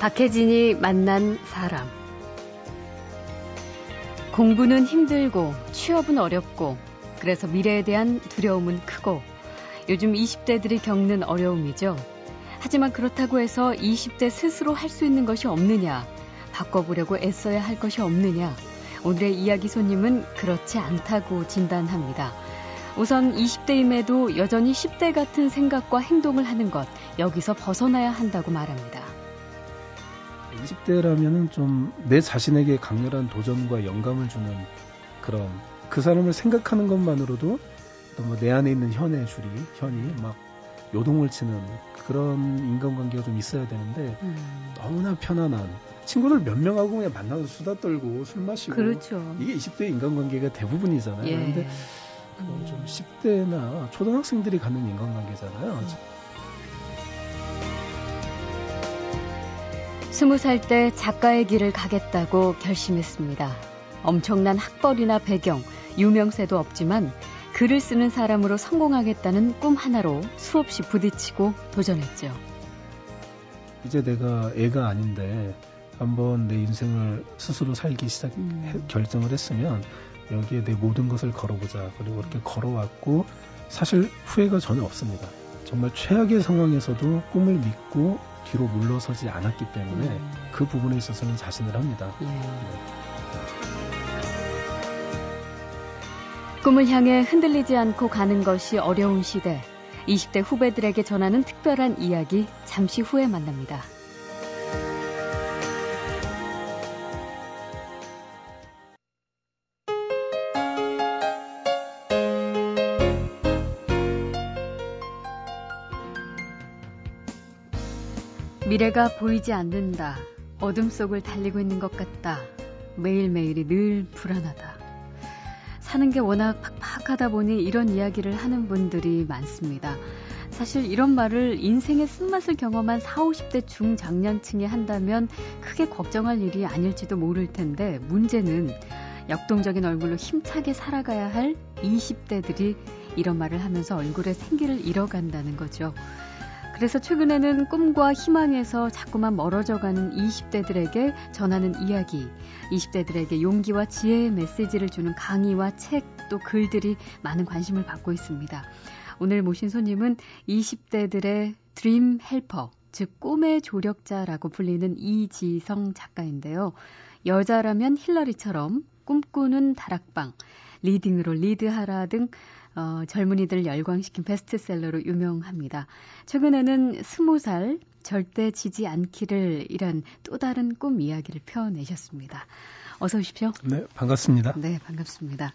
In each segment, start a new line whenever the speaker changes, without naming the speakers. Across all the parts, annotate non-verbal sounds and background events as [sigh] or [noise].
박혜진이 만난 사람. 공부는 힘들고 취업은 어렵고 그래서 미래에 대한 두려움은 크고 요즘 20대들이 겪는 어려움이죠. 하지만 그렇다고 해서 20대 스스로 할 수 있는 것이 없느냐, 바꿔보려고 애써야 할 것이 없느냐. 오늘의 이야기 손님은 그렇지 않다고 진단합니다. 우선 20대임에도 여전히 10대 같은 생각과 행동을 하는 것, 여기서 벗어나야 한다고 말합니다.
20대라면은 좀 내 자신에게 강렬한 도전과 영감을 주는 그런 그 사람을 생각하는 것만으로도 뭐내 안에 있는 현의 줄이 현이 막 요동을 치는 그런 인간관계가 좀 있어야 되는데 음. 너무나 편안한 친구들 몇 명하고 그냥 만나서 수다 떨고 술 마시고
그렇죠.
이게 20대 인간관계가 대부분이잖아요. 예. 그런데 좀 10대나 초등학생들이 갖는 인간관계잖아요. 음.
스무 살 때 작가의 길을 가겠다고 결심했습니다. 엄청난 학벌이나 배경, 유명세도 없지만 글을 쓰는 사람으로 성공하겠다는 꿈 하나로 수없이 부딪히고 도전했죠.
이제 내가 애가 아닌데 한번 내 인생을 스스로 살기 시작 음. 결정을 했으면 여기에 내 모든 것을 걸어보자. 그리고 그렇게 걸어왔고 사실 후회가 전혀 없습니다. 정말 최악의 상황에서도 꿈을 믿고 뒤로 물러서지 않았기 때문에 음. 그 부분에 있어서는 자신을 합니다. 예. 네.
꿈을 향해 흔들리지 않고 가는 것이 어려운 시대. 20대 후배들에게 전하는 특별한 이야기 잠시 후에 만납니다. 미래가 보이지 않는다. 어둠 속을 달리고 있는 것 같다. 매일매일이 늘 불안하다. 사는 게 워낙 팍팍하다 보니 이런 이야기를 하는 분들이 많습니다. 사실 이런 말을 인생의 쓴맛을 경험한 40, 50대 중장년층이 한다면 크게 걱정할 일이 아닐지도 모를 텐데 문제는 역동적인 얼굴로 힘차게 살아가야 할 20대들이 이런 말을 하면서 얼굴에 생기를 잃어간다는 거죠. 그래서 최근에는 꿈과 희망에서 자꾸만 멀어져 가는 20대들에게 전하는 이야기, 20대들에게 용기와 지혜의 메시지를 주는 강의와 책, 또 글들이 많은 관심을 받고 있습니다. 오늘 모신 손님은 20대들의 dream helper, 즉 꿈의 조력자라고 불리는 이지성 작가인데요. 여자라면 힐러리처럼 꿈꾸는 다락방, 리딩으로 리드하라 등 어, 젊은이들 열광시킨 베스트셀러로 유명합니다. 최근에는 스무 살 절대 지지 않기를 이란 또 다른 꿈 이야기를 펴내셨습니다. 어서 오십시오.
네, 반갑습니다.
네, 반갑습니다.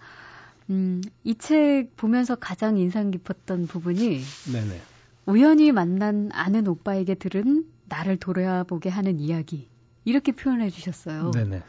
음, 이 책 보면서 가장 인상 깊었던 부분이 네네. 우연히 만난 아는 오빠에게 들은 나를 돌아보게 하는 이야기 이렇게 표현해 주셨어요. 네네.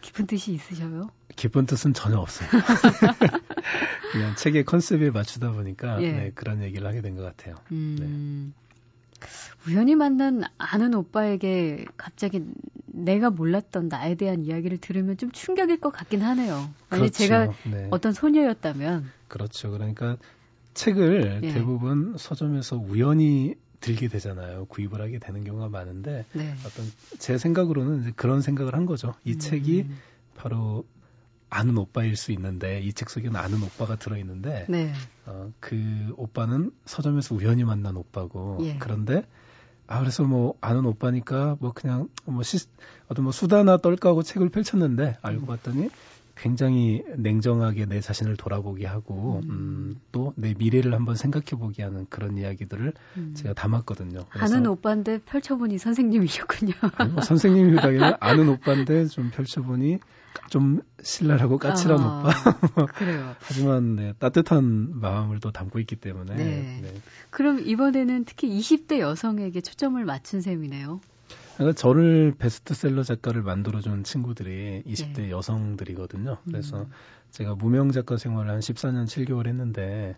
깊은 뜻이 있으셔요?
깊은 뜻은 전혀 없어요. [laughs] 그냥 책의 컨셉에 맞추다 보니까 예. 네, 그런 얘기를 하게 된 것 같아요. 음,
네. 우연히 만난 아는 오빠에게 갑자기 내가 몰랐던 나에 대한 이야기를 들으면 좀 충격일 것 같긴 하네요. 만약 그렇죠. 제가 네. 어떤 소녀였다면.
그렇죠. 그러니까 책을 예. 대부분 서점에서 우연히 들게 되잖아요. 구입을 하게 되는 경우가 많은데 네. 어떤 제 생각으로는 그런 생각을 한 거죠. 이 음. 책이 바로 아는 오빠일 수 있는데 이 책 속에는 아는 오빠가 들어 있는데 네. 어, 그 오빠는 서점에서 우연히 만난 오빠고 예. 그런데 아 그래서 뭐 아는 오빠니까 뭐 그냥 뭐 시, 어떤 뭐 수다나 떨까 하고 책을 펼쳤는데 알고 음. 봤더니 굉장히 냉정하게 내 자신을 돌아보게 하고 음, 음 또 내 미래를 한번 생각해 보게 하는 그런 이야기들을 음. 제가 담았거든요.
아는 오빠인데 펼쳐보니 선생님이셨군요.
아니, 뭐 선생님이라기보다 아는 오빠인데 좀 펼쳐보니 좀 신랄하고 까칠한 아, 오빠. [laughs]
그래요.
하지만 네, 따뜻한 마음을 또 담고 있기 때문에.
네. 네. 그럼 이번에는 특히 20대 여성에게 초점을 맞춘 셈이네요.
그러니까 저를 베스트셀러 작가를 만들어준 친구들이 20대 네. 여성들이거든요. 그래서 음. 제가 무명 작가 생활을 한 14년 7개월 했는데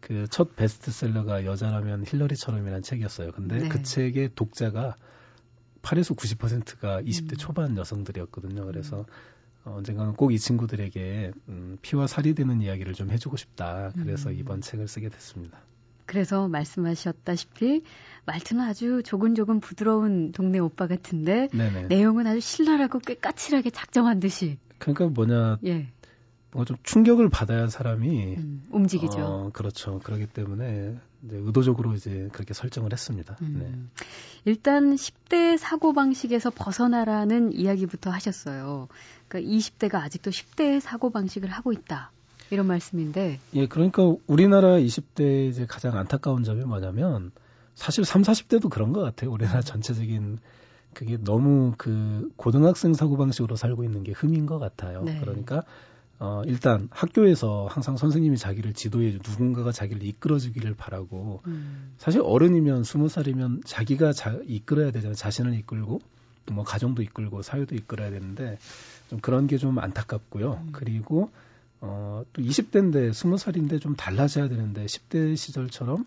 그 첫 베스트셀러가 여자라면 힐러리처럼이라는 책이었어요. 근데 네. 그 책의 독자가 8에서 90%가 20대 음. 초반 여성들이었거든요. 그래서 음. 어, 언젠가는 꼭 이 친구들에게 음, 피와 살이 되는 이야기를 좀 해주고 싶다. 그래서 음. 이번 책을 쓰게 됐습니다.
그래서 말씀하셨다시피 말투는 아주 조근조근 부드러운 동네 오빠 같은데 네네. 내용은 아주 신랄하고 꽤 까칠하게 작정한 듯이.
그러니까 뭐냐. 예. 뭔가 좀 충격을 받아야 사람이
음, 움직이죠.
어, 그렇죠. 그렇기 때문에 이제 의도적으로 이제 그렇게 설정을 했습니다. 음. 네.
일단 10대 사고 방식에서 벗어나라는 이야기부터 하셨어요. 그러니까 20대가 아직도 10대의 사고 방식을 하고 있다. 이런 말씀인데.
예, 그러니까 우리나라 20대 이제 가장 안타까운 점이 뭐냐면 사실 3, 40대도 그런 것 같아요. 우리나라 음. 전체적인 그게 너무 그 고등학생 사고 방식으로 살고 있는 게 흠인 것 같아요. 네. 그러니까 어, 일단 학교에서 항상 선생님이 자기를 지도해 누군가가 자기를 이끌어주기를 바라고 음. 사실 어른이면 스무 살이면 자기가 자, 이끌어야 되잖아요. 자신을 이끌고 뭐 가정도 이끌고 사회도 이끌어야 되는데 좀 그런 게 좀 안타깝고요. 음. 그리고 어, 또 20대인데 20살인데 좀 달라져야 되는데 10대 시절처럼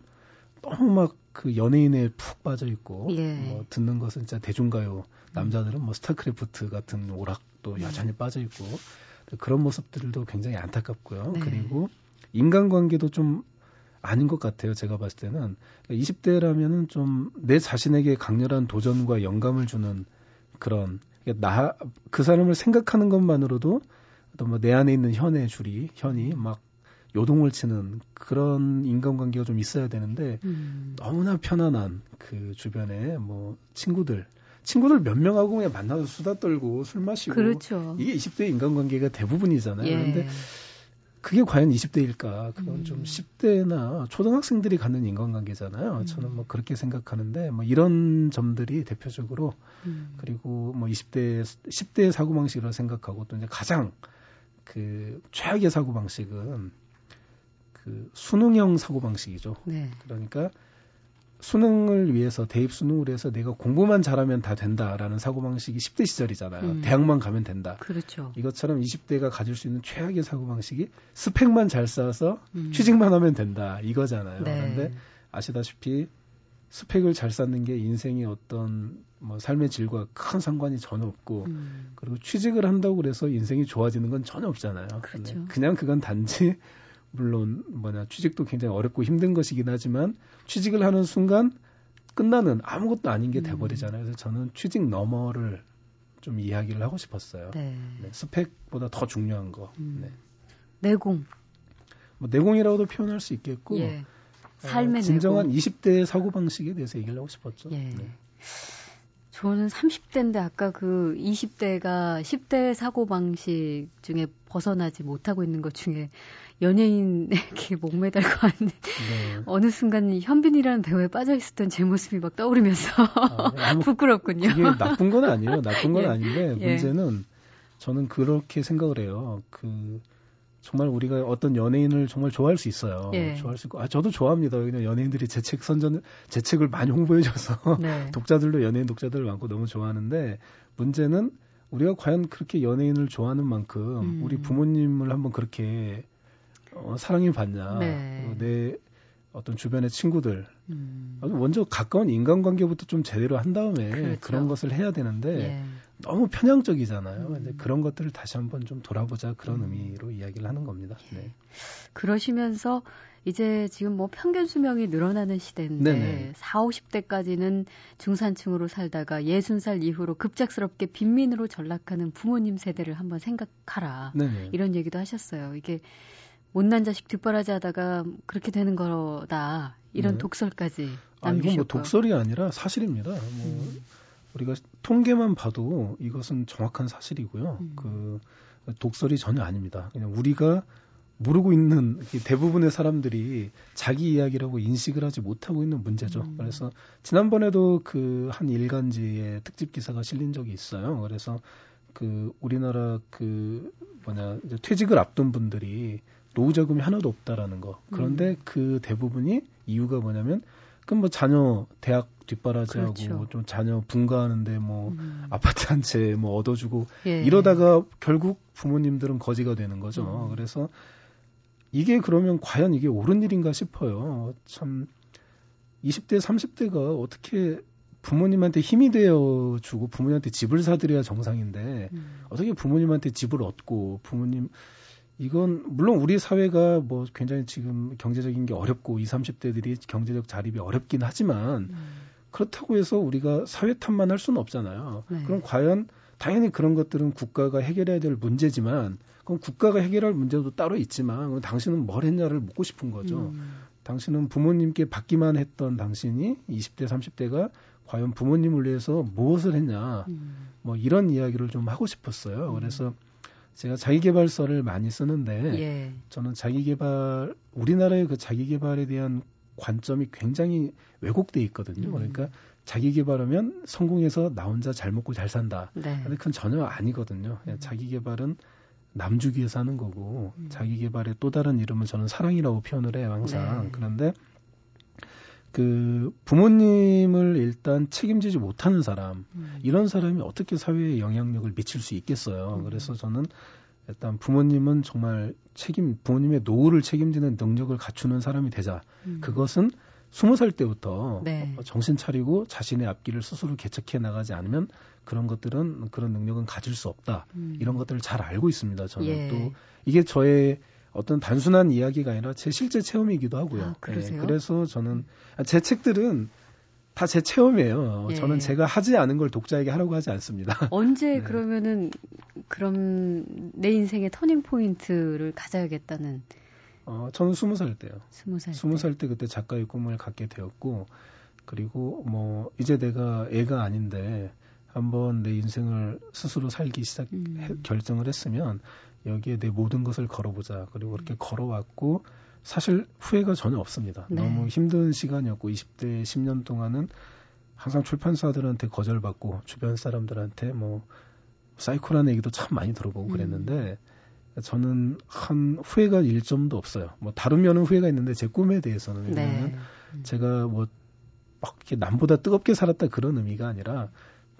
너무 막 그 연예인에 푹 빠져 있고 예. 뭐 듣는 것은 진짜 대중가요 남자들은 뭐 스타크래프트 같은 오락도 여전히 음. 빠져 있고 그런 모습들도 굉장히 안타깝고요. 네. 그리고 인간관계도 좀 아닌 것 같아요. 제가 봤을 때는 20대라면은 좀 내 자신에게 강렬한 도전과 영감을 주는 그런 나 그 사람을 생각하는 것만으로도 어떤 뭐 내 안에 있는 현의 줄이 현이 막 요동을 치는 그런 인간관계가 좀 있어야 되는데 음. 너무나 편안한 그 주변에 뭐 친구들 친구들 몇 명하고 그냥 만나서 수다 떨고 술 마시고
그렇죠.
이게 20대 인간관계가 대부분이잖아요. 예. 그런데 그게 과연 20대일까? 그건 음. 좀 10대나 초등학생들이 갖는 인간관계잖아요. 음. 저는 뭐 그렇게 생각하는데 뭐 이런 점들이 대표적으로 음. 그리고 뭐 20대 10대 사고 방식이라고 생각하고 또 이제 가장 그 최악의 사고 방식은 그 수능형 사고 방식이죠. 네. 그러니까 수능을 위해서 대입 수능을 해서 내가 공부만 잘하면 다 된다라는 사고 방식이 10대 시절이잖아요. 음. 대학만 가면 된다.
그렇죠.
이것처럼 20대가 가질 수 있는 최악의 사고 방식이 스펙만 잘 쌓아서 음. 취직만 하면 된다. 이거잖아요. 네. 그런데 아시다시피 스펙을 잘 쌓는 게 인생의 어떤 뭐 삶의 질과 큰 상관이 전혀 없고 음. 그리고 취직을 한다고 그래서 인생이 좋아지는 건 전혀 없잖아요.
그렇죠.
그냥 그건 단지 물론 뭐냐 취직도 굉장히 어렵고 힘든 것이긴 하지만 취직을 하는 순간 끝나는 아무것도 아닌 게 음. 돼버리잖아요. 그래서 저는 취직 너머를 좀 이야기를 하고 싶었어요. 네. 네, 스펙보다 더 중요한 거. 음. 네.
내공.
뭐 내공이라고도 표현할 수 있겠고 예.
어, 삶의 어,
진정한 내공. 20대의 사고 방식에 대해서 얘기를 하고 싶었죠.
예. 네. 저는 30대인데 아까 그 20대가 10대 사고 방식 중에 벗어나지 못하고 있는 것 중에 연예인에게 [laughs] 목매달고 하는 네. 어느 순간 현빈이라는 배우에 빠져 있었던 제 모습이 막 떠오르면서 아, 네. [laughs] 부끄럽군요.
이게 나쁜 건 아니에요. 나쁜 건 [laughs] 예. 아닌데 예. 문제는 저는 그렇게 생각을 해요. 그 정말 우리가 어떤 연예인을 정말 좋아할 수 있어요. 예. 좋아할 수 있고, 아, 저도 좋아합니다. 그냥 연예인들이 제 책 선전, 제 책을 많이 홍보해줘서 [laughs] 네. [laughs] 독자들도 연예인 독자들 많고 너무 좋아하는데 문제는 우리가 과연 그렇게 연예인을 좋아하는 만큼 음. 우리 부모님을 한번 그렇게 어, 사랑이 받냐. 네. 어, 내 어떤 주변의 친구들. 음. 먼저 가까운 인간관계부터 좀 제대로 한 다음에 그렇죠. 그런 것을 해야 되는데 예. 너무 편향적이잖아요. 음. 그런 것들을 다시 한번 좀 돌아보자 그런 음. 의미로 이야기를 하는 겁니다. 예. 네.
그러시면서 이제 지금 뭐 평균 수명이 늘어나는 시대인데 네네. 4, 50대까지는 중산층으로 살다가 60살 이후로 급작스럽게 빈민으로 전락하는 부모님 세대를 한번 생각하라. 네네. 이런 얘기도 하셨어요. 이게 못난 자식 뒷바라지 하다가 그렇게 되는 거다. 이런 네. 독설까지
아, 이건 뭐 독설이 아니라 사실입니다. 뭐 음. 우리가 통계만 봐도 이것은 정확한 사실이고요. 음. 그 독설이 전혀 아닙니다. 그냥 우리가 모르고 있는 대부분의 사람들이 자기 이야기라고 인식을 하지 못하고 있는 문제죠. 음. 그래서 지난번에도 그 한 일간지에 특집 기사가 실린 적이 있어요. 그래서 그 우리나라 그 뭐냐 이제 퇴직을 앞둔 분들이 노후 자금이 하나도 없다라는 거. 그런데 음. 그 대부분이 이유가 뭐냐면 그럼 뭐 자녀 대학 뒷바라지하고 그렇죠. 좀 자녀 분가하는데 뭐 음. 아파트 한 채 뭐 얻어주고 예. 이러다가 결국 부모님들은 거지가 되는 거죠. 음. 그래서 이게 그러면 과연 이게 옳은 일인가 싶어요. 참 20대 30대가 어떻게 부모님한테 힘이 되어 주고 부모님한테 집을 사드려야 정상인데 음. 어떻게 부모님한테 집을 얻고 부모님 이건 물론 우리 사회가 뭐 굉장히 지금 경제적인 게 어렵고 20, 30대들이 경제적 자립이 어렵긴 하지만 음. 그렇다고 해서 우리가 사회 탓만 할 수는 없잖아요. 네. 그럼 과연 당연히 그런 것들은 국가가 해결해야 될 문제지만 그럼 국가가 해결할 문제도 따로 있지만 당신은 뭘 했냐를 묻고 싶은 거죠. 음. 당신은 부모님께 받기만 했던 당신이 20대, 30대가 과연 부모님을 위해서 무엇을 했냐, 음. 뭐 이런 이야기를 좀 하고 싶었어요. 음. 그래서 제가 자기개발서를 많이 쓰는데 예. 저는 자기개발 우리나라의 그 자기개발에 대한 관점이 굉장히 왜곡돼 있거든요. 음. 그러니까 자기개발하면 성공해서 나 혼자 잘 먹고 잘 산다. 네. 근데 그건 전혀 아니거든요. 음. 자기개발은 남주기 위해서 하는 거고 음. 자기개발의 또 다른 이름은 저는 사랑이라고 표현을 해요 항상. 네. 그런데 그 부모님을 일단 책임지지 못하는 사람 음. 이런 사람이 어떻게 사회에 영향력을 미칠 수 있겠어요. 음. 그래서 저는 일단 부모님은 정말 책임 부모님의 노후를 책임지는 능력을 갖추는 사람이 되자. 음. 그것은 스무 살 때부터 네. 정신 차리고 자신의 앞길을 스스로 개척해 나가지 않으면 그런 것들은 그런 능력은 가질 수 없다. 음. 이런 것들을 잘 알고 있습니다. 저는 예. 또 이게 저의 어떤 단순한 이야기가 아니라 제 실제 체험이기도 하고요. 아, 네, 그래서 저는 제 책들은 다 제 체험이에요. 예. 저는 제가 하지 않은 걸 독자에게 하라고 하지 않습니다. [laughs]
언제 네. 그러면은 그럼 내 인생의 터닝 포인트를 가져야겠다는
어, 저는 스무 살 때요.
스무 살.
스무 살때 그때 작가의 꿈을 갖게 되었고, 그리고 뭐 이제 내가 애가 아닌데 한번 내 인생을 스스로 살기 시작 음. 결정을 했으면 여기에 내 모든 것을 걸어보자. 그리고 그렇게 음. 걸어왔고 사실 후회가 전혀 없습니다. 네. 너무 힘든 시간이었고 20대 10년 동안은 항상 출판사들한테 거절받고 주변 사람들한테 뭐 사이코라는 얘기도 참 많이 들어보고 음. 그랬는데 저는 한 후회가 일점도 없어요. 뭐 다른 면은 후회가 있는데 제 꿈에 대해서는 네. 음. 제가 뭐 막 이렇게 남보다 뜨겁게 살았다 그런 의미가 아니라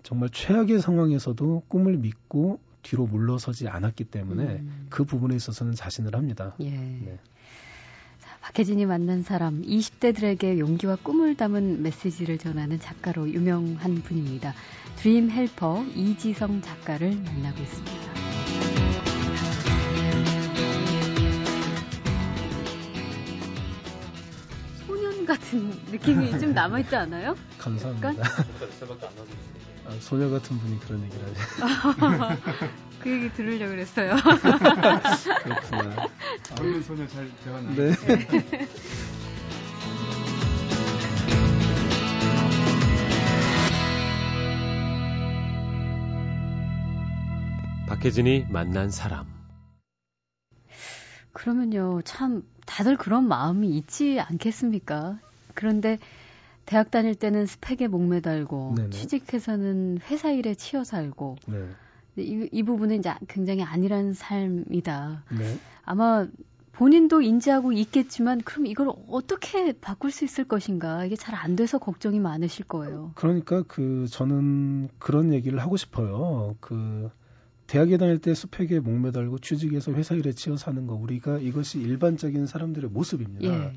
정말 최악의 상황에서도 꿈을 믿고 뒤로 물러서지 않았기 때문에 음. 그 부분에 있어서는 자신을 합니다.
예. 네. 자, 박혜진이 만난 사람, 20대들에게 용기와 꿈을 담은 메시지를 전하는 작가로 유명한 분입니다. 드림 헬퍼 이지성 작가를 만나고 있습니다. 소년 같은 느낌이 좀 남아있지 않아요? [laughs]
감사합니다. 아, 소녀 같은 분이 그런 얘기를 하죠. [laughs]
그 얘기 들으려고 그랬어요.
그렇구나.
어린 소녀 잘 되었나요? 네. [laughs]
박혜진이 만난 사람.
그러면요, 참, 다들 그런 마음이 있지 않겠습니까? 그런데 대학 다닐 때는 스펙에 목매달고 네네. 취직해서는 회사 일에 치여 살고 네. 이, 이 부분은 이제 굉장히 안일한 삶이다. 네. 아마 본인도 인지하고 있겠지만 그럼 이걸 어떻게 바꿀 수 있을 것인가 이게 잘 안 돼서 걱정이 많으실 거예요.
그러니까 그 저는 그런 얘기를 하고 싶어요. 그 대학에 다닐 때 스펙에 목매달고 취직해서 회사 일에 치여 사는 거 우리가 이것이 일반적인 사람들의 모습입니다. 예.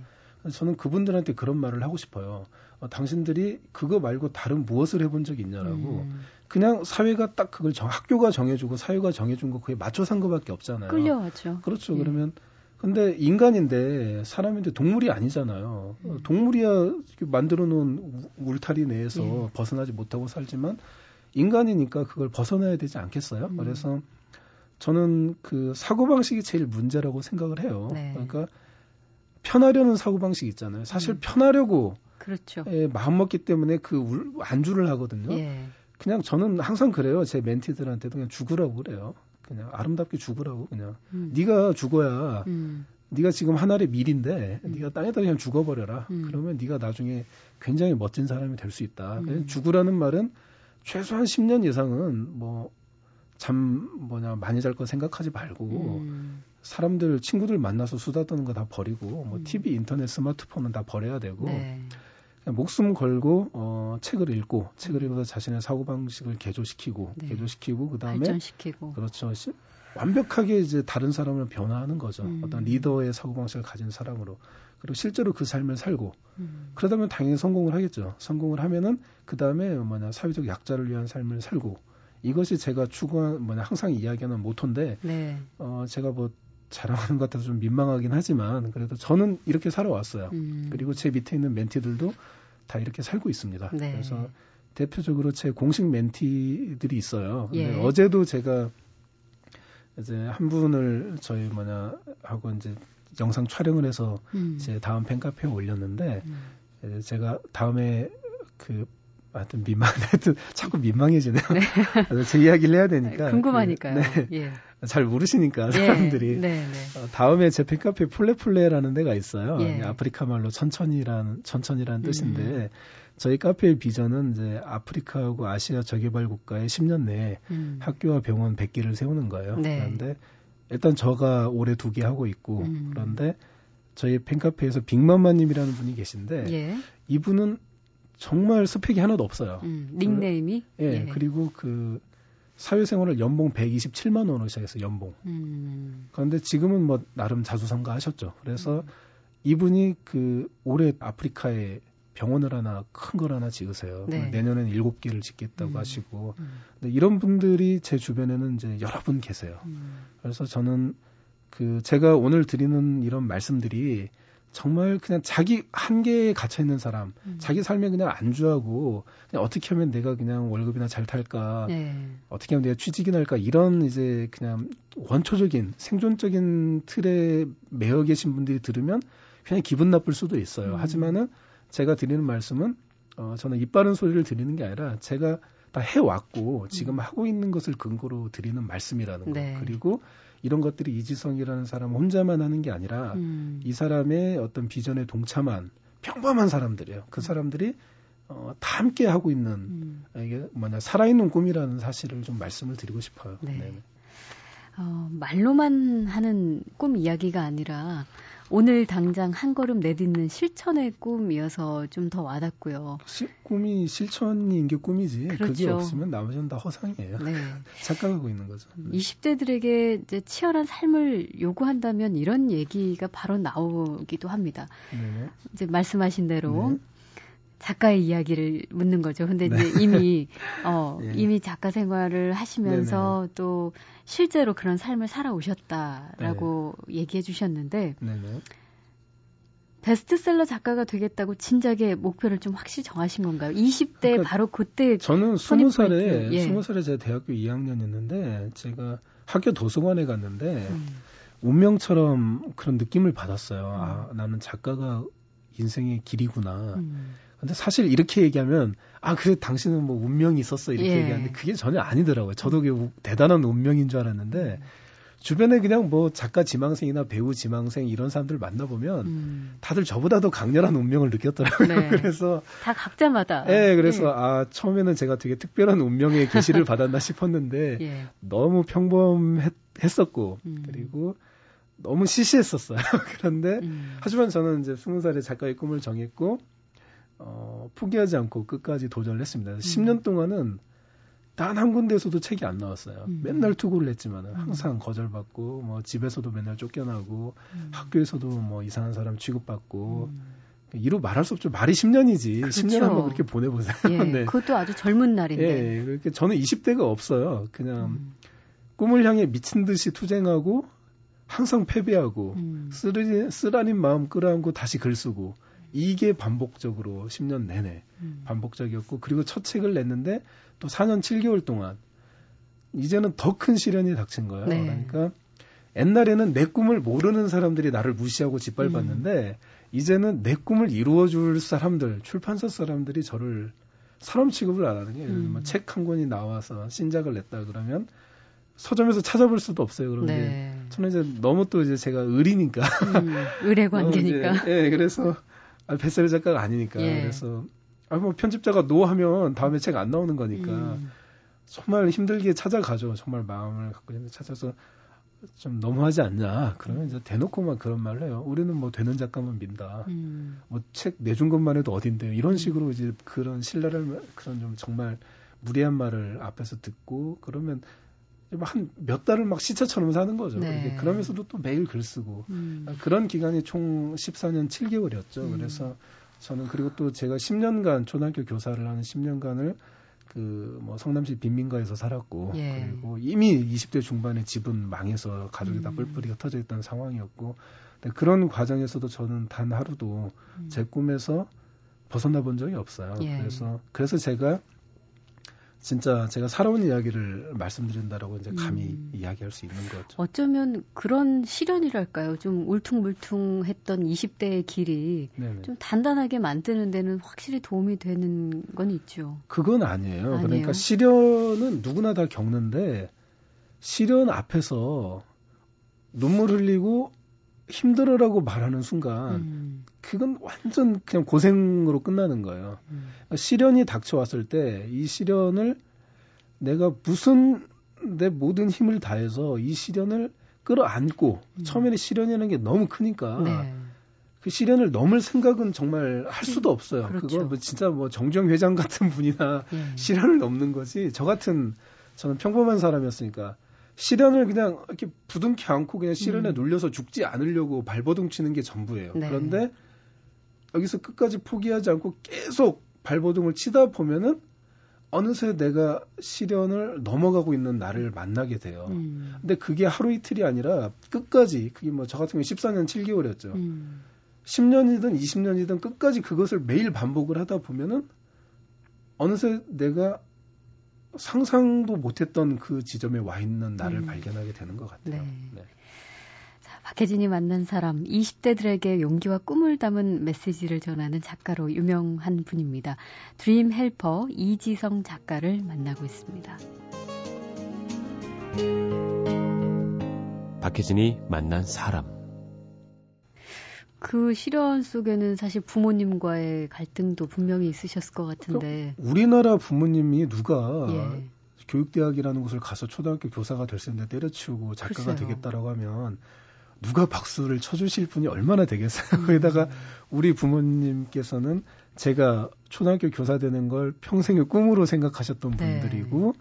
저는 그분들한테 그런 말을 하고 싶어요. 어, 당신들이 그거 말고 다른 무엇을 해본 적이 있냐라고. 음. 그냥 사회가 딱 그걸 정, 학교가 정해주고 사회가 정해준 거 그에 맞춰 산 거밖에 없잖아요.
끌려왔죠.
그렇죠. 예. 그러면 근데 인간인데 사람인데 동물이 아니잖아요. 음. 동물이야 만들어 놓은 울타리 내에서 예. 벗어나지 못하고 살지만 인간이니까 그걸 벗어나야 되지 않겠어요? 음. 그래서 저는 그 사고방식이 제일 문제라고 생각을 해요. 네. 그러니까 편하려는 사고방식 있잖아요. 사실 음. 편하려고
그렇죠.
예, 마음 먹기 때문에 그 안주를 하거든요. 예. 그냥 저는 항상 그래요. 제 멘티들한테도 그냥 죽으라고 그래요. 그냥 아름답게 죽으라고 그냥. 음. 네가 죽어야 음. 네가 지금 하나의 밀인데 음. 네가 땅에다 그냥 죽어버려라. 음. 그러면 네가 나중에 굉장히 멋진 사람이 될 수 있다. 음. 죽으라는 말은 최소한 10년 이상은 뭐 잠 뭐냐 많이 잘 거 생각하지 말고 음. 사람들 친구들 만나서 수다 떠는 거 다 버리고 뭐 TV, 인터넷, 스마트폰은 다 버려야 되고 네. 목숨 걸고 어 책을 읽고 책을 읽어서 자신의 사고 방식을 개조시키고 네. 개조시키고 그다음에
발전시키고
그렇죠. 완벽하게 이제 다른 사람을 변화하는 거죠. 음. 어떤 리더의 사고 방식을 가진 사람으로 그리고 실제로 그 삶을 살고 음. 그러다면 당연히 성공을 하겠죠. 성공을 하면은 그다음에 뭐냐 사회적 약자를 위한 삶을 살고 이것이 제가 추구한 뭐냐 항상 이야기하는 모토인데 네. 어 제가 뭐 자랑하는 것 같아서 좀 민망하긴 하지만 그래도 저는 이렇게 살아왔어요. 음. 그리고 제 밑에 있는 멘티들도 다 이렇게 살고 있습니다. 네. 그래서 대표적으로 제 공식 멘티들이 있어요. 근데 예. 어제도 제가 이제 한 분을 저희 뭐냐 하고 이제 영상 촬영을 해서 음. 제 다음 팬카페에 올렸는데 음. 제가 다음에 그 하여튼 민망, 하여튼 [laughs] 자꾸 민망해지네요. 네. [laughs] 제 이야기를 해야 되니까.
궁금하니까요. 그, 네. 예.
잘 모르시니까 예. 사람들이. 예. 네, 네. 어, 다음에 제 팬카페 플레플레라는 데가 있어요. 예. 아프리카 말로 천천히란 천천히라는 뜻인데 음. 저희 카페의 비전은 이제 아프리카하고 아시아 저개발 국가에 10년 내에 음. 학교와 병원 100개를 세우는 거예요. 네. 그런데 일단 저가 올해 두 개 하고 있고 음. 그런데 저희 팬카페에서 빅마마님이라는 분이 계신데 예. 이분은 정말 스펙이 하나도 없어요.
음, 닉네임이?
예, 예, 그리고 그 사회생활을 연봉 127만 원으로 시작해서 연봉. 음. 그런데 지금은 뭐 나름 자수성가 하셨죠. 그래서 음. 이분이 그 올해 아프리카에 병원을 하나 큰 걸 하나 지으세요. 네. 내년에는 일곱 개를 짓겠다고 음. 하시고. 음. 근데 이런 분들이 제 주변에는 이제 여러 분 계세요. 음. 그래서 저는 그 제가 오늘 드리는 이런 말씀들이 정말 그냥 자기 한계에 갇혀 있는 사람, 음. 자기 삶에 그냥 안주하고 그냥 어떻게 하면 내가 그냥 월급이나 잘 탈까, 네. 어떻게 하면 내가 취직이나 할까 이런 이제 그냥 원초적인 생존적인 틀에 매여 계신 분들이 들으면 그냥 기분 나쁠 수도 있어요. 음. 하지만은 제가 드리는 말씀은 어 저는 입 바른 소리를 드리는 게 아니라 제가 다 해왔고 지금 음. 하고 있는 것을 근거로 드리는 말씀이라는 거. 네. 그리고 이런 것들이 이지성이라는 사람 혼자만 하는 게 아니라 음. 이 사람의 어떤 비전에 동참한 평범한 사람들이에요. 그 사람들이 어, 다 함께 하고 있는 음. 이게 뭐냐 살아있는 꿈이라는 사실을 좀 말씀을 드리고 싶어요. 네. 네.
어, 말로만 하는 꿈 이야기가 아니라 오늘 당장 한 걸음 내딛는 실천의 꿈이어서 좀 더 와닿고요.
시, 꿈이 실천인 게 꿈이지. 그렇죠. 그게 없으면 나머지는 다 허상이에요. 네. [laughs] 착각하고 있는 거죠.
네. 20대들에게 이제 치열한 삶을 요구한다면 이런 얘기가 바로 나오기도 합니다. 네. 이제 말씀하신 대로 네. 작가의 이야기를 묻는 거죠. 근데 네. 이제 이미 [laughs] 어 예. 이미 작가 생활을 하시면서 네네. 또 실제로 그런 삶을 살아오셨다라고 네. 얘기해 주셨는데 네네. 베스트셀러 작가가 되겠다고 진작에 목표를 좀 확실히 정하신 건가요? 20대 그러니까 바로 그때
저는 20살에 예. 20살에 제가 대학교 2학년이었는데 제가 학교 도서관에 갔는데 음. 운명처럼 그런 느낌을 받았어요. 음. 아, 나는 작가가 인생의 길이구나. 음. 근데 사실 이렇게 얘기하면 아 그래 당신은 뭐 운명이 있었어 이렇게 예. 얘기하는데 그게 전혀 아니더라고요. 저도 그게 대단한 운명인 줄 알았는데 주변에 그냥 뭐 작가 지망생이나 배우 지망생 이런 사람들 만나보면 음. 다들 저보다 도 강렬한 운명을 느꼈더라고요. 네. [laughs] 그래서
다 각자마다.
예, 그래서 네. 아 처음에는 제가 되게 특별한 운명의 계시를 [laughs] 받았나 싶었는데 예. 너무 평범했었고 음. 그리고 너무 시시했었어요. [laughs] 그런데 음. 하지만 저는 이제 스무 살에 작가의 꿈을 정했고 어, 포기하지 않고 끝까지 도전을 했습니다. 음. 10년 동안은 단 한 군데에서도 책이 안 나왔어요. 음. 맨날 투고를 했지만은 음. 항상 거절받고 뭐 집에서도 맨날 쫓겨나고 음. 학교에서도 뭐 이상한 사람 취급받고 음. 이루 말할 수 없죠. 말이 10년이지. 그렇죠. 10년 한번 그렇게 보내보세요.
예, [laughs] 네. 그것도 아주 젊은 날인데.
예, 그렇게 저는 20대가 없어요. 그냥 음. 꿈을 향해 미친 듯이 투쟁하고 항상 패배하고 음. 쓰라린 마음 끌어안고 다시 글 쓰고 이게 반복적으로 10년 내내 음. 반복적이었고 그리고 첫 책을 냈는데 또 4년 7개월 동안 이제는 더 큰 시련이 닥친 거예요. 네. 그러니까 옛날에는 내 꿈을 모르는 사람들이 나를 무시하고 짓밟았는데 음. 이제는 내 꿈을 이루어줄 사람들, 출판사 사람들이 저를 사람 취급을 안 하는 게 음. 책한 권이 나와서 신작을 냈다 그러면 서점에서 찾아볼 수도 없어요. 그런데 네. 저는 이제 너무 또 이제 제가 의리니까 음,
의뢰 관계니까. [laughs]
예, 네, 그래서 아, 베스트셀러 작가가 아니니까. 예. 그래서 아, 뭐 편집자가 노 하면 다음에 책 안 나오는 거니까 음. 정말 힘들게 찾아가죠. 정말 마음을 갖고 있는 찾아서 좀 너무하지 않냐. 그러면 이제 대놓고만 그런 말을 해요. 우리는 뭐 되는 작가만 민다. 음. 뭐책 내준 것만 해도 어딘데요. 이런 음. 식으로 이제 그런 신뢰를 그런 좀 정말 무리한 말을 앞에서 듣고 그러면 한 몇 달을 막 시차처럼 사는 거죠. 네. 그러면서도 또 매일 글 쓰고 음. 그런 기간이 총 14년 7개월이었죠. 음. 그래서 저는 그리고 또 제가 10년간 초등학교 교사를 하는 10년간을 그 뭐 성남시 빈민가에서 살았고 예. 그리고 이미 20대 중반에 집은 망해서 가족이 음. 다 뿔뿔이가 터져 있던 상황이었고 그런 과정에서도 저는 단 하루도 음. 제 꿈에서 벗어나 본 적이 없어요. 예. 그래서 그래서 제가 진짜 제가 살아온 이야기를 말씀드린다라고 이제 감히 음. 이야기할 수 있는 거죠.
어쩌면 그런 시련이랄까요? 좀 울퉁불퉁했던 20대의 길이 네네. 좀 단단하게 만드는 데는 확실히 도움이 되는 건 있죠.
그건 아니에요. 아니에요? 그러니까 시련은 누구나 다 겪는데 시련 앞에서 눈물 흘리고 힘들어라고 말하는 순간 음. 그건 완전 그냥 고생으로 끝나는 거예요. 음. 시련이 닥쳐왔을 때 이 시련을 내가 무슨 내 모든 힘을 다해서 이 시련을 끌어안고 음. 처음에는 시련이라는 게 너무 크니까 네. 그 시련을 넘을 생각은 정말 할 수도 없어요. 그렇죠. 그거 뭐 진짜 뭐 정정 회장 같은 분이나 예. [laughs] 시련을 넘는 거지. 저 같은 저는 평범한 사람이었으니까 시련을 그냥 이렇게 부둥켜 안고 그냥 시련에 음. 눌려서 죽지 않으려고 발버둥 치는 게 전부예요. 네. 그런데 여기서 끝까지 포기하지 않고 계속 발버둥을 치다 보면은 어느새 내가 시련을 넘어가고 있는 나를 만나게 돼요. 음. 근데 그게 하루 이틀이 아니라 끝까지 그게 뭐 저 같은 경우 14년 7개월이었죠. 음. 10년이든 20년이든 끝까지 그것을 매일 반복을 하다 보면은 어느새 내가 상상도 못했던 그 지점에 와 있는 나를 음. 발견하게 되는 것 같아요. 네. 네.
자, 박혜진이 만난 사람, 20대들에게 용기와 꿈을 담은 메시지를 전하는 작가로 유명한 분입니다. 드림 헬퍼 이지성 작가를 만나고 있습니다.
박혜진이 만난 사람.
그 시련 속에는 사실 부모님과의 갈등도 분명히 있으셨을 것 같은데.
우리나라 부모님이 누가 예. 교육대학이라는 곳을 가서 초등학교 교사가 될 수 있는데 때려치우고 작가가 글쎄요. 되겠다라고 하면 누가 박수를 쳐주실 분이 얼마나 되겠어요. [laughs] 음. 거기다가 우리 부모님께서는 제가 초등학교 교사 되는 걸 평생의 꿈으로 생각하셨던 네. 분들이고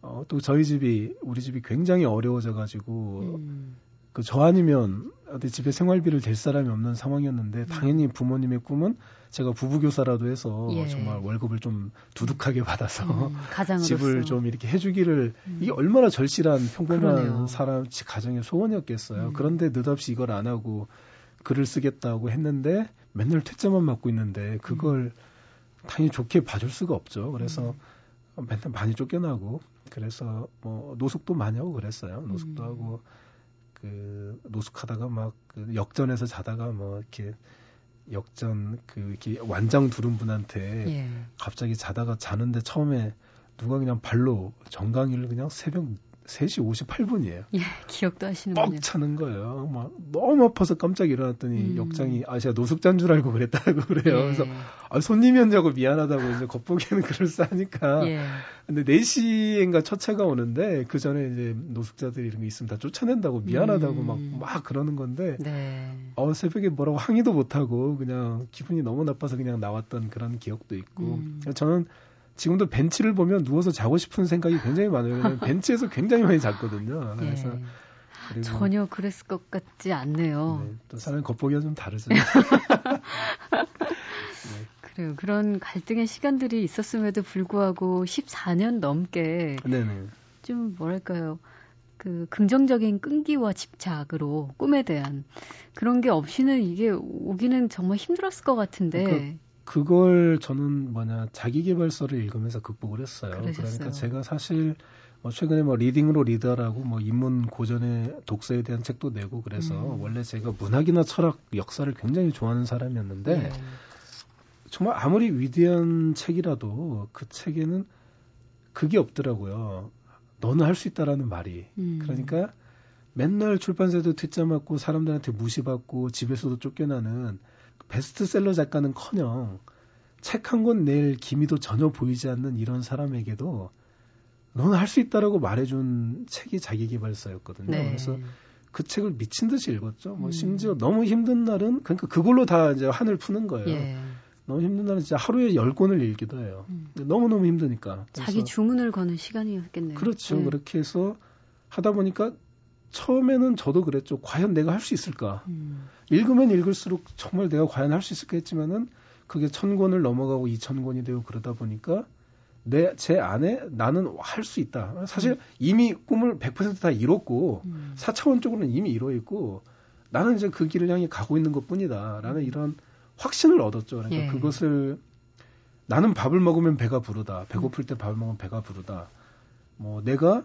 어, 또 저희 집이 우리 집이 굉장히 어려워져 가지고 음. 그 저 아니면 어디 집에 생활비를 댈 사람이 없는 상황이었는데 음. 당연히 부모님의 꿈은 제가 부부교사라도 해서 예. 정말 월급을 좀 두둑하게 받아서 음, 집을 좀 이렇게 해주기를 음. 이게 얼마나 절실한 평범한 그러네요. 사람 가정의 소원이었겠어요. 음. 그런데 느닷없이 이걸 안 하고 글을 쓰겠다고 했는데 맨날 퇴짜만 맞고 있는데 그걸 음. 당연히 좋게 봐줄 수가 없죠. 그래서 음. 맨날 많이 쫓겨나고 그래서 뭐 노숙도 많이 하고 그랬어요. 노숙도 하고 그 노숙하다가 막 그 역전에서 자다가 뭐 이렇게 역전 그 이렇게 완장 두른 분한테 예. 갑자기 자다가 자는데 처음에 누가 그냥 발로 정강이를 그냥 새벽 3시 58분이에요.
예, 기억도 하시는군요.
뻑 차는 거예요. 막 너무 아파서 깜짝 일어났더니 음. 역장이 아 제가 노숙자인 줄 알고 그랬다고 그래요. 예. 그래서 아 손님이었냐고 미안하다고 이제 겉보기에는 [laughs] 그럴싸하니까. 예. 근데 4시인가 첫 차가 오는데 그 전에 이제 노숙자들이 이런 게 있으면 다 쫓아낸다고 미안하다고 음. 막, 막 그러는 건데. 네. 어, 새벽에 뭐라고 항의도 못하고 그냥 기분이 너무 나빠서 그냥 나왔던 그런 기억도 있고. 음. 저는 지금도 벤치를 보면 누워서 자고 싶은 생각이 굉장히 많아요. [laughs] 벤치에서 굉장히 많이 잤거든요. 예. 그래서
예. 전혀 그랬을 것 같지 않네요.
네, 또 사람 겉보기가 좀 다르죠. [laughs]
네. 그래요. 그런 갈등의 시간들이 있었음에도 불구하고 14년 넘게 네네. 좀 뭐랄까요. 그 긍정적인 끈기와 집착으로 꿈에 대한 그런 게 없이는 이게 오기는 정말 힘들었을 것 같은데. 그러니까
그걸 저는 뭐냐 자기개발서를 읽으면서 극복을 했어요. 그러셨어요. 그러니까 제가 사실 뭐 최근에 뭐 리딩으로 리드하라고 뭐 인문 고전의 독서에 대한 책도 내고 그래서 음. 원래 제가 문학이나 철학, 역사를 굉장히 좋아하는 사람이었는데 네. 정말 아무리 위대한 책이라도 그 책에는 그게 없더라고요. 너는 할 수 있다라는 말이. 음. 그러니까 맨날 출판사에도 퇴짜 맞고 사람들한테 무시받고 집에서도 쫓겨나는 베스트셀러 작가는커녕 책 한 권 낼 기미도 전혀 보이지 않는 이런 사람에게도 너는 할 수 있다라고 말해준 책이 자기개발서였거든요. 네. 그래서 그 책을 미친 듯이 읽었죠. 뭐 음. 심지어 너무 힘든 날은 그러니까 그걸로 다 이제 한을 푸는 거예요. 예. 너무 힘든 날은 진짜 하루에 열 권을 읽기도 해요. 음. 너무 너무 힘드니까.
자기 주문을 거는 시간이었겠네요.
그렇죠. 네. 그렇게 해서 하다 보니까 처음에는 저도 그랬죠. 과연 내가 할 수 있을까? 음. 읽으면 읽을수록 정말 내가 과연 할 수 있을까 했지만은 그게 천 권을 넘어가고 이천 권이 되고 그러다 보니까 내 제 안에 나는 할 수 있다. 사실 음. 이미 꿈을 100%다 이뤘고 음. 4차원적으로는 이미 이루어 있고 나는 이제 그 길을 향해 가고 있는 것뿐이다라는 음. 이런 확신을 얻었죠. 그러니까 예. 그것을 나는 밥을 먹으면 배가 부르다. 배고플 때 밥을 먹으면 배가 부르다. 뭐 내가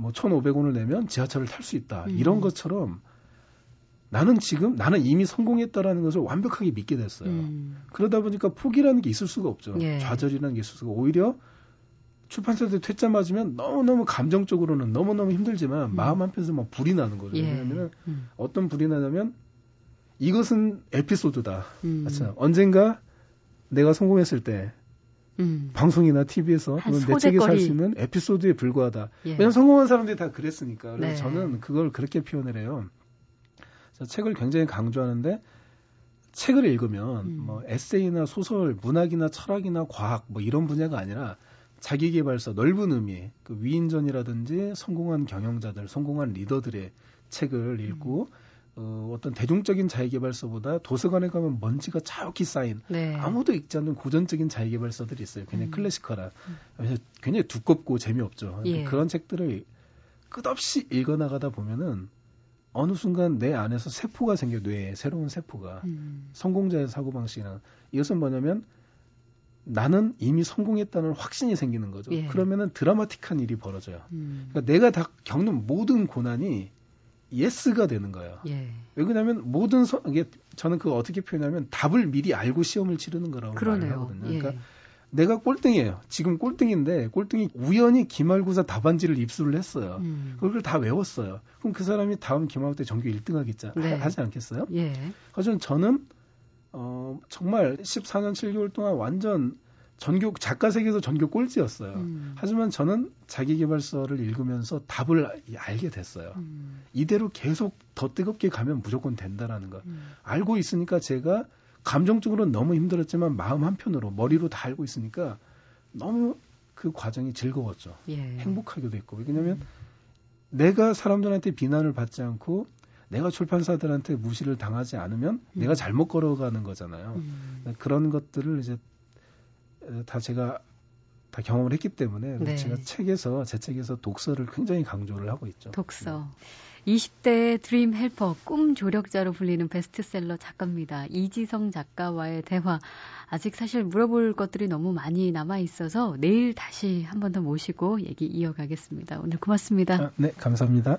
뭐 1,500원을 내면 지하철을 탈 수 있다. 음. 이런 것처럼 나는 지금 나는 이미 성공했다라는 것을 완벽하게 믿게 됐어요. 음. 그러다 보니까 포기라는 게 있을 수가 없죠. 예. 좌절이라는 게 있을 수가 오히려 출판사들 퇴짜 맞으면 너무너무 감정적으로는 너무너무 힘들지만 음. 마음 한편에서 막 불이 나는 거죠. 예. 왜냐하면 음. 어떤 불이 나냐면 이것은 에피소드다. 음. 언젠가 내가 성공했을 때 음. 방송이나 TV에서 내 책에서 할 수 있는 에피소드에 불과하다. 예. 왜냐면 성공한 사람들이 다 그랬으니까. 그래서 네. 저는 그걸 그렇게 표현을 해요. 책을 굉장히 강조하는데 책을 읽으면 음. 뭐 에세이나 소설, 문학이나 철학이나 과학 뭐 이런 분야가 아니라 자기개발서 넓은 의미, 그 위인전이라든지 성공한 경영자들, 성공한 리더들의 책을 읽고 음. 어, 어떤 대중적인 자기개발서보다 도서관에 가면 먼지가 자욱히 쌓인 네. 아무도 읽지 않는 고전적인 자기개발서들이 있어요. 굉장히 음. 클래식화라. 그래서 굉장히 두껍고 재미없죠. 예. 그런 책들을 끝없이 읽어나가다 보면은 어느 순간 내 안에서 세포가 생겨 뇌에 새로운 세포가 음. 성공자의 사고방식이나 이것은 뭐냐면 나는 이미 성공했다는 확신이 생기는 거죠. 예. 그러면은 드라마틱한 일이 벌어져요. 음. 그러니까 내가 다 겪는 모든 고난이 yes가 되는 거예요. 예. 왜냐하면 모든 서, 이게 저는 그거 어떻게 표현하면 답을 미리 알고 시험을 치르는 거라고 그러네요. 말을 하거든요. 그러니까 예. 내가 꼴등이에요. 지금 꼴등인데 꼴등이 우연히 기말고사 답안지를 입수를 했어요. 음. 그걸 다 외웠어요. 그럼 그 사람이 다음 기말고사 때 전교 1등 하겠죠. 네. 하지 않겠어요? 예. 하지만 저는 어 정말 14년 7개월 동안 완전 전교 작가 세계에서 전교 꼴찌였어요. 음. 하지만 저는 자기개발서를 읽으면서 답을 알게 됐어요. 음. 이대로 계속 더 뜨겁게 가면 무조건 된다라는 거. 음. 알고 있으니까 제가 감정적으로는 너무 힘들었지만 마음 한편으로 머리로 다 알고 있으니까 너무 그 과정이 즐거웠죠. 예. 행복하기도 했고. 왜냐하면 음. 내가 사람들한테 비난을 받지 않고 내가 출판사들한테 무시를 당하지 않으면 음. 내가 잘못 걸어가는 거잖아요. 음. 그런 것들을 이제 다 제가 다 경험을 했기 때문에 네. 제가 책에서 제 책에서 독서를 굉장히 강조를 하고 있죠.
독서. 네. 20대 dream helper, 꿈 조력자로 불리는 베스트셀러 작가입니다. 이지성 작가와의 대화. 아직 사실 물어볼 것들이 너무 많이 남아 있어서 내일 다시 한 번 더 모시고 얘기 이어가겠습니다. 오늘 고맙습니다. 아,
네, 감사합니다.